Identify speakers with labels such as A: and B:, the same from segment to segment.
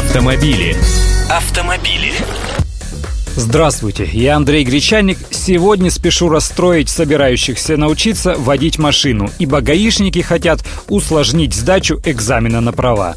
A: Автомобили. Автомобили.
B: Здравствуйте, я Андрей Гречанник. Сегодня спешу расстроить собирающихся научиться водить машину, ибо гаишники хотят усложнить сдачу экзамена на права.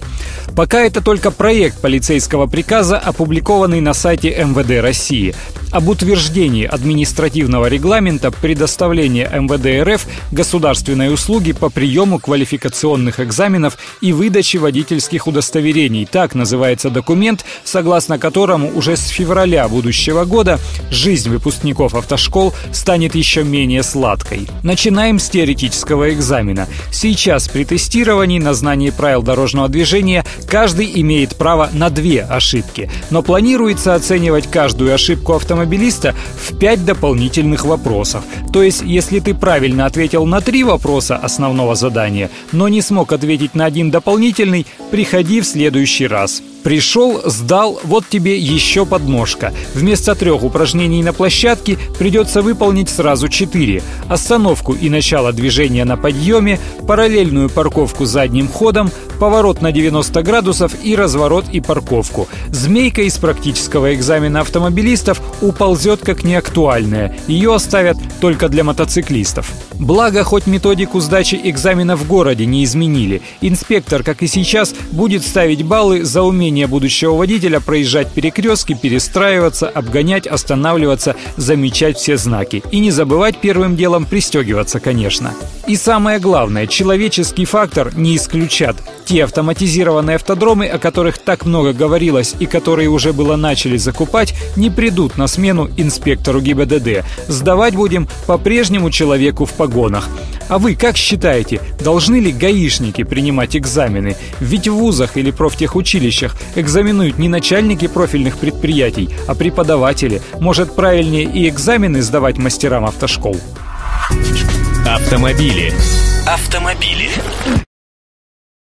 B: Пока это только проект полицейского приказа, опубликованный на сайте МВД России об утверждении административного регламента предоставления МВД РФ государственной услуги по приему квалификационных экзаменов и выдаче водительских удостоверений. Так называется документ, согласно которому уже с февраля будущего года жизнь выпускников автошкол станет еще менее сладкой. Начинаем с теоретического экзамена. Сейчас при тестировании на знание правил дорожного движения каждый имеет право на две ошибки, но планируется оценивать каждую ошибку автомобиля автомобилиста в 5 дополнительных вопросов. То есть, если ты правильно ответил на три вопроса основного задания, но не смог ответить на один дополнительный, приходи в следующий раз. Пришел, сдал, вот тебе еще подножка. Вместо трех упражнений на площадке придется выполнить сразу четыре. Остановку и начало движения на подъеме, параллельную парковку задним ходом, поворот на 90 градусов и разворот и парковку. Змейка из практического экзамена автомобилистов уползет как неактуальная. Ее оставят только для мотоциклистов. Благо, хоть методику сдачи экзамена в городе не изменили. Инспектор, как и сейчас, будет ставить баллы за умение умение будущего водителя проезжать перекрестки, перестраиваться, обгонять, останавливаться, замечать все знаки. И не забывать первым делом пристегиваться, конечно. И самое главное, человеческий фактор не исключат. Те автоматизированные автодромы, о которых так много говорилось и которые уже было начали закупать, не придут на смену инспектору ГИБДД. Сдавать будем по-прежнему человеку в погонах. А вы как считаете, должны ли гаишники принимать экзамены? Ведь в вузах или профтехучилищах экзаменуют не начальники профильных предприятий, а преподаватели. Может, правильнее и экзамены сдавать мастерам автошкол?
A: Автомобили. Автомобили.